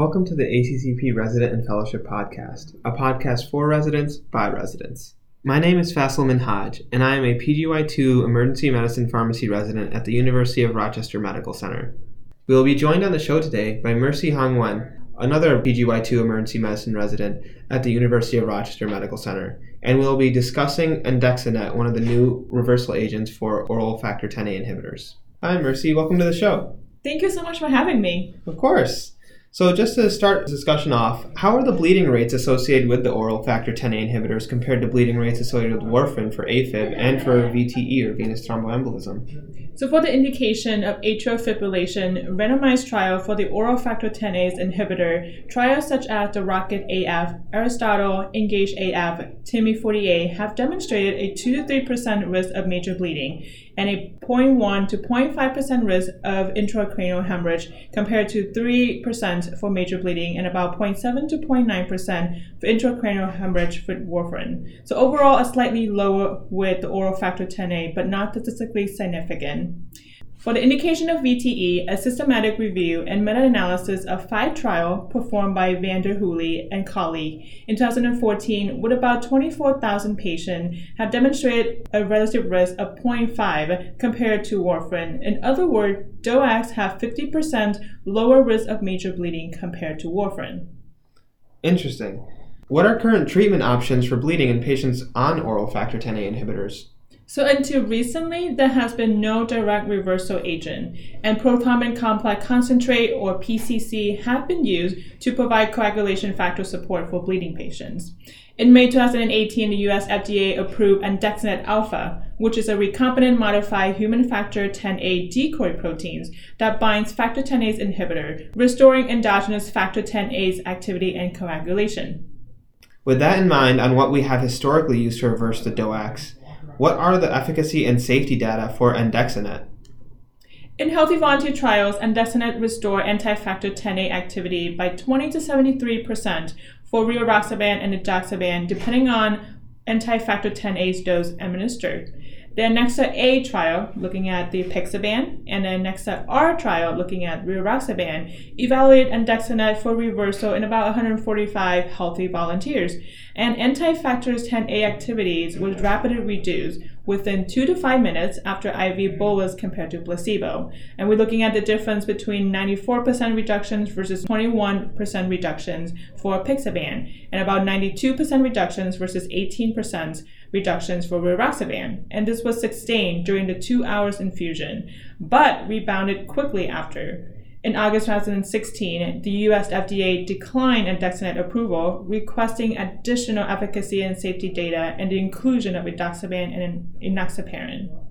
Welcome to the ACCP Resident and Fellowship Podcast, a podcast for residents by residents. My name is Faisal Minhaj, and I am a PGY2 emergency medicine pharmacy resident at the University of Rochester Medical Center. We will be joined on the show today by Mercy Hong Wen, another PGY2 emergency medicine resident at the University of Rochester Medical Center, and we'll be discussing andexanet, one of the new reversal agents for oral factor 10A inhibitors. Hi, Mercy. Welcome to the show. Thank you so much for having me. Of course. So, just to start the discussion off, how are the bleeding rates associated with the oral factor 10A inhibitors compared to bleeding rates associated with warfarin for AFib and for VTE or venous thromboembolism? So, for the indication of atrial fibrillation, randomized trial for the oral factor 10A inhibitor, trials such as the Rocket AF, Aristotle, Engage AF, TIMI 48 have demonstrated a 2 to 3% risk of major bleeding and a 0.1 to 0.5% risk of intracranial hemorrhage compared to 3% for major bleeding and about 0.7 to 0.9% for intracranial hemorrhage for warfarin. So overall, a slightly lower with the oral factor 10A, but not statistically significant. For the indication of VTE, a systematic review and meta-analysis of five trials performed by Van der Hulle and colleague in 2014 with about 24,000 patients have demonstrated a relative risk of 0.5 compared to warfarin. In other words, DOACs have 50% lower risk of major bleeding compared to warfarin. Interesting. What are current treatment options for bleeding in patients on oral factor 10A inhibitors? So until recently, there has been no direct reversal agent, and prothrombin complex concentrate or PCC have been used to provide coagulation factor support for bleeding patients. In May 2018, the US FDA approved andexanet alpha, which is a recombinant modified human factor 10A decoy proteins that binds factor 10A's inhibitor, restoring endogenous factor 10A's activity and coagulation. With that in mind, on what we have historically used to reverse the DOACs, what are the efficacy and safety data for andexanet? In healthy volunteer trials, andexanet restored anti-factor 10A activity by 20 to 73% for rivaroxaban and edoxaban, depending on anti-factor 10A's dose administered. The Annexa A trial, looking at the apixaban, and the Annexa R trial, looking at rivaroxaban, evaluated andexanet for reversal in about 145 healthy volunteers, and anti-factors 10A activities was rapidly reduced within two to five minutes after IV mm-hmm. bolus compared to placebo. And we're looking at the difference between 94% reductions versus 21% reductions for apixaban, and about 92% reductions versus 18% reductions for rivaroxaban, and this was sustained during the two hours infusion, but rebounded quickly after. In August 2016, the US FDA declined andexanet approval, requesting additional efficacy and safety data and the inclusion of edoxaban and enoxaparin.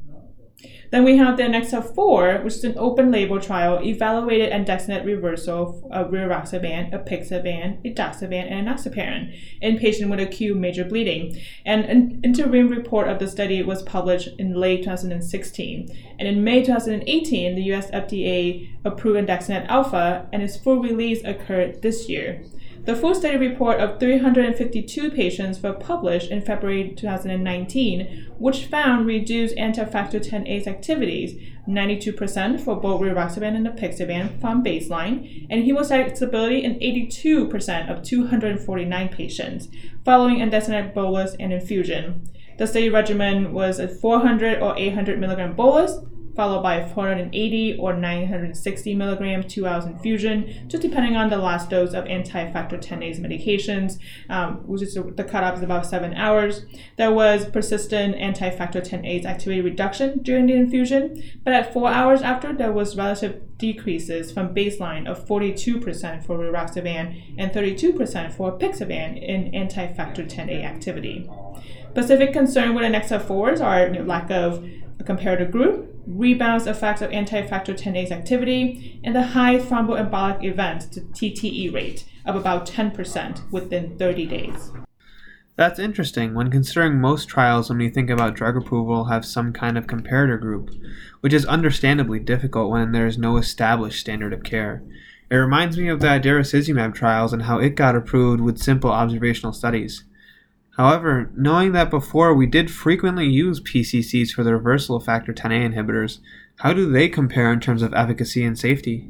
Then we have the Annexa 4, which is an open label trial, evaluated andexanet reversal of rivaroxaban, apixaban, edoxaban, and enoxaparin in patients with acute major bleeding. And an interim report of the study was published in late 2016. And in May 2018, the US FDA approved andexanet alpha, and its full release occurred this year. The full study report of 352 patients was published in February 2019, which found reduced anti-factor 10A activities, 92% for both rivaroxaban and apixaban from baseline, and hemostatic stability in 82% of 249 patients, following andexanet bolus and infusion. The study regimen was a 400 or 800 milligram bolus, followed by 480 or 960 milligram two hours infusion, just depending on the last dose of anti-factor 10A medications, um, which is the cutoff is about seven hours. There was persistent anti-factor 10A activity reduction during the infusion, but at four hours after, there was relative decreases from baseline of 42% for rivaroxaban and 32% for apixaban in anti-factor 10A activity. Specific concern with Annexa 4s are lack of a comparator group, rebounds effects of anti-factor 10A activity, and the high thromboembolic event to TTE rate of about 10% within 30 days. That's interesting when considering most trials when we think about drug approval have some kind of comparator group, which is understandably difficult when there is no established standard of care. It reminds me of the idarucizumab trials and how it got approved with simple observational studies. However, knowing that before we did frequently use PCCs for the reversal of factor 10A inhibitors, how do they compare in terms of efficacy and safety?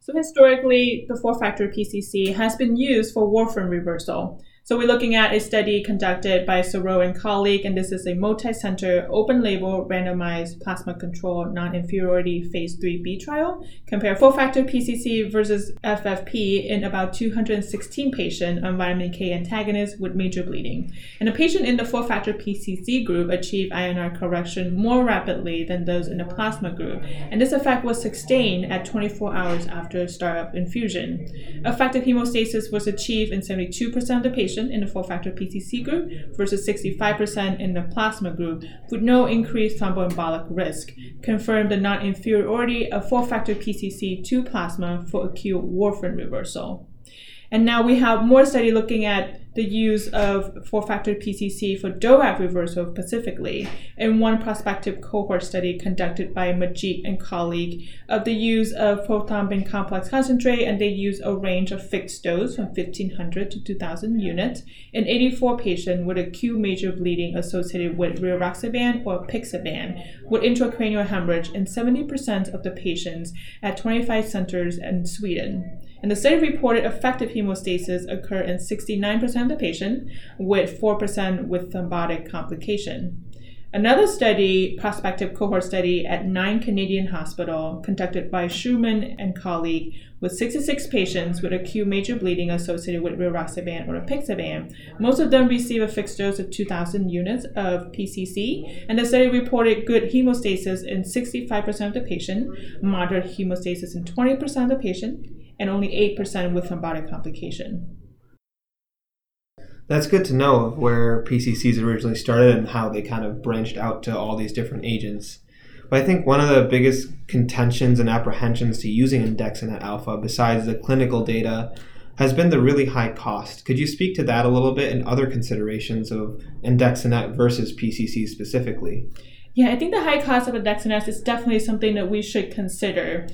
So historically, the four-factor PCC has been used for warfarin reversal. So we're looking at a study conducted by Sarode and colleague, and this is a multi-center, open-label, randomized, plasma-controlled, non-inferiority phase 3b trial. Compare four-factor PCC versus FFP in about 216 patients on vitamin K antagonists with major bleeding. And a patient in the four-factor PCC group achieved INR correction more rapidly than those in the plasma group, and this effect was sustained at 24 hours after startup infusion. Effective hemostasis was achieved in 72% of the patients in the four-factor PCC group versus 65% in the plasma group, with no increased thromboembolic risk, confirmed the non-inferiority of four-factor PCC to plasma for acute warfarin reversal. And now we have more study looking at the use of four-factor PCC for DOAC reversal specifically, in one prospective cohort study conducted by Majeed and colleague of the use of prothrombin complex concentrate, and they use a range of fixed dose from 1500 to 2000 units in 84 patients with acute major bleeding associated with rivaroxaban or apixaban with intracranial hemorrhage in 70% of the patients at 25 centers in Sweden. And the study reported effective hemostasis occurred in 69% the patient, with 4% with thrombotic complication. Another study, prospective cohort study at nine Canadian hospital, conducted by Schulman and colleague, with 66 patients with acute major bleeding associated with rivaroxaban or apixaban. Most of them received a fixed dose of 2,000 units of PCC, and the study reported good hemostasis in 65% of the patient, moderate hemostasis in 20% of the patient, and only 8% with thrombotic complication. That's good to know of where PCCs originally started and how they kind of branched out to all these different agents. But I think one of the biggest contentions and apprehensions to using Andexanet alpha, besides the clinical data, has been the really high cost. Could you speak to that a little bit and other considerations of Andexanet versus PCC specifically? Yeah, I think the high cost of Andexanet is definitely something that we should consider.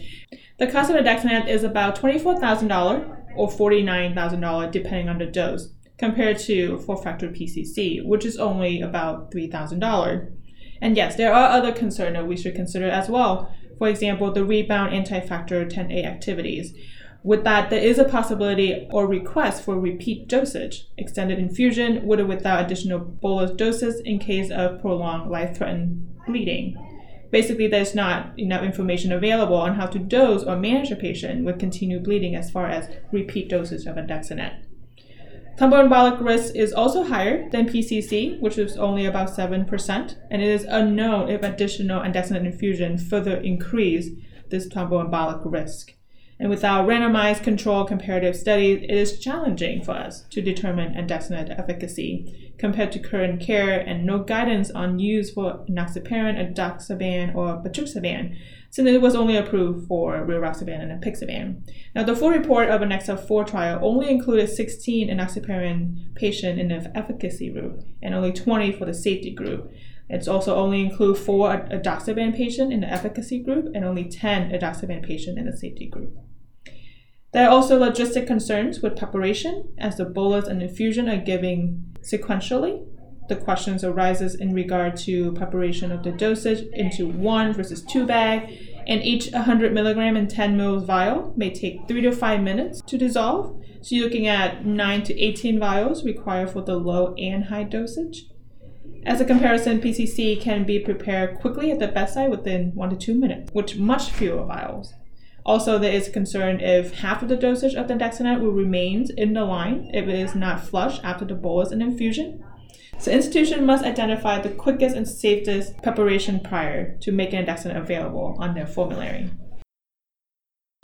The cost of Andexanet is about $24,000 or $49,000 depending on the dose, compared to four-factor PCC, which is only about $3,000. And yes, there are other concerns that we should consider as well. For example, the rebound anti-factor 10A activities. With that, there is a possibility or request for repeat dosage, extended infusion with or without additional bolus doses in case of prolonged life-threatening bleeding. Basically, there's not enough information available on how to dose or manage a patient with continued bleeding as far as repeat doses of andexanet. Thromboembolic risk is also higher than PCC, which is only about 7%, and it is unknown if additional andexanet infusion further increase this thromboembolic risk. And without randomized control comparative studies, it is challenging for us to determine andexanet efficacy compared to current care and no guidance on use for enoxaparin, edoxaban, or betrixaban, since it was only approved for rivaroxaban and apixaban. Now, the full report of an ANNEXA-4 trial only included 16 enoxaparin patients in the efficacy group and only 20 for the safety group. It's also only include four edoxaban patients in the efficacy group and only 10 edoxaban patients in the safety group. There are also logistic concerns with preparation, as the bolus and infusion are given sequentially. The questions arises in regard to preparation of the dosage into one versus two bag, and each 100 milligram and 10 ml vial may take three to five minutes to dissolve. So you're looking at 9 to 18 vials required for the low and high dosage. As a comparison, PCC can be prepared quickly at the bedside within 1 to 2 minutes, with much fewer vials. Also, there is concern if half of the dosage of andexanet will remain in the line if it is not flushed after the bolus and infusion. So institution must identify the quickest and safest preparation prior to making Dexanet available on their formulary.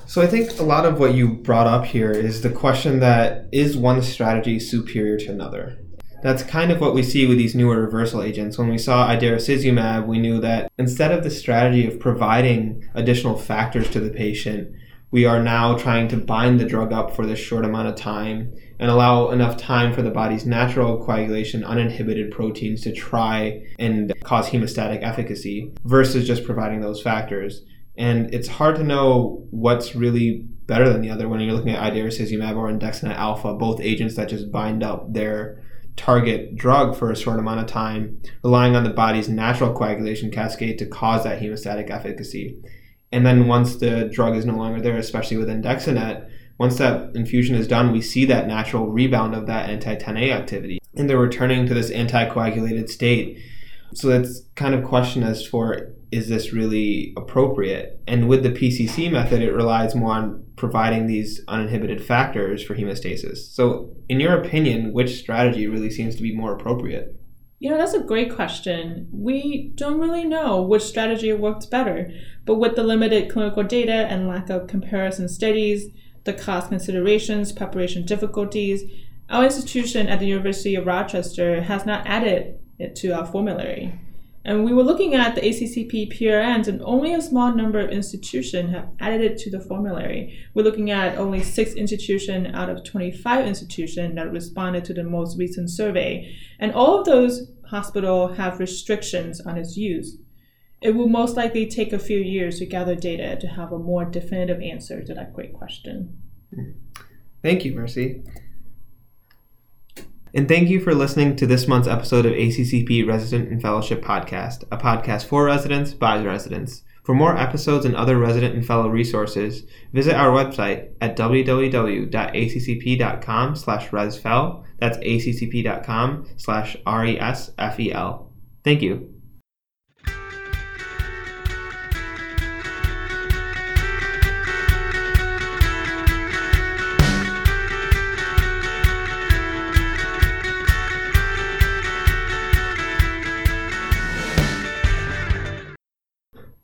So I think a lot of what you brought up here is the question that is one strategy superior to another? That's kind of what we see with these newer reversal agents. When we saw idarucizumab, we knew that instead of the strategy of providing additional factors to the patient, we are now trying to bind the drug up for this short amount of time and allow enough time for the body's natural coagulation, uninhibited proteins to try and cause hemostatic efficacy versus just providing those factors. And it's hard to know what's really better than the other when you're looking at idarucizumab or andexanet alpha, both agents that just bind up their target drug for a short amount of time, relying on the body's natural coagulation cascade to cause that hemostatic efficacy. And then once the drug is no longer there, especially with Andexanet, once that infusion is done, we see that natural rebound of that anti 10A activity. And they're returning to this anticoagulated state. So that's kind of question as for is this really appropriate? And with the PCC method, it relies more on providing these uninhibited factors for hemostasis. So, in your opinion, which strategy really seems to be more appropriate? You know, that's a great question. We don't really know which strategy works better, but with the limited clinical data and lack of comparison studies, the cost considerations, preparation difficulties, our institution at the University of Rochester has not added to our formulary. And we were looking at the ACCP PRNs, and only a small number of institutions have added it to the formulary. We're looking at only six institutions out of 25 institutions that responded to the most recent survey. And all of those hospitals have restrictions on its use. It will most likely take a few years to gather data to have a more definitive answer to that great question. Thank you, Mercy. And thank you for listening to this month's episode of ACCP Resident and Fellowship Podcast, a podcast for residents by residents. For more episodes and other resident and fellow resources, visit our website at www.accp.com slash resfel. That's accp.com slash R-E-S-F-E-L. Thank you.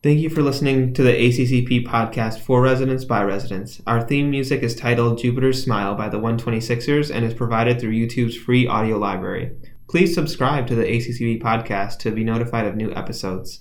Thank you for listening to the ACCP podcast for residents by residents. Our theme music is titled Jupiter's Smile by the 126ers and is provided through YouTube's free audio library. Please subscribe to the ACCP podcast to be notified of new episodes.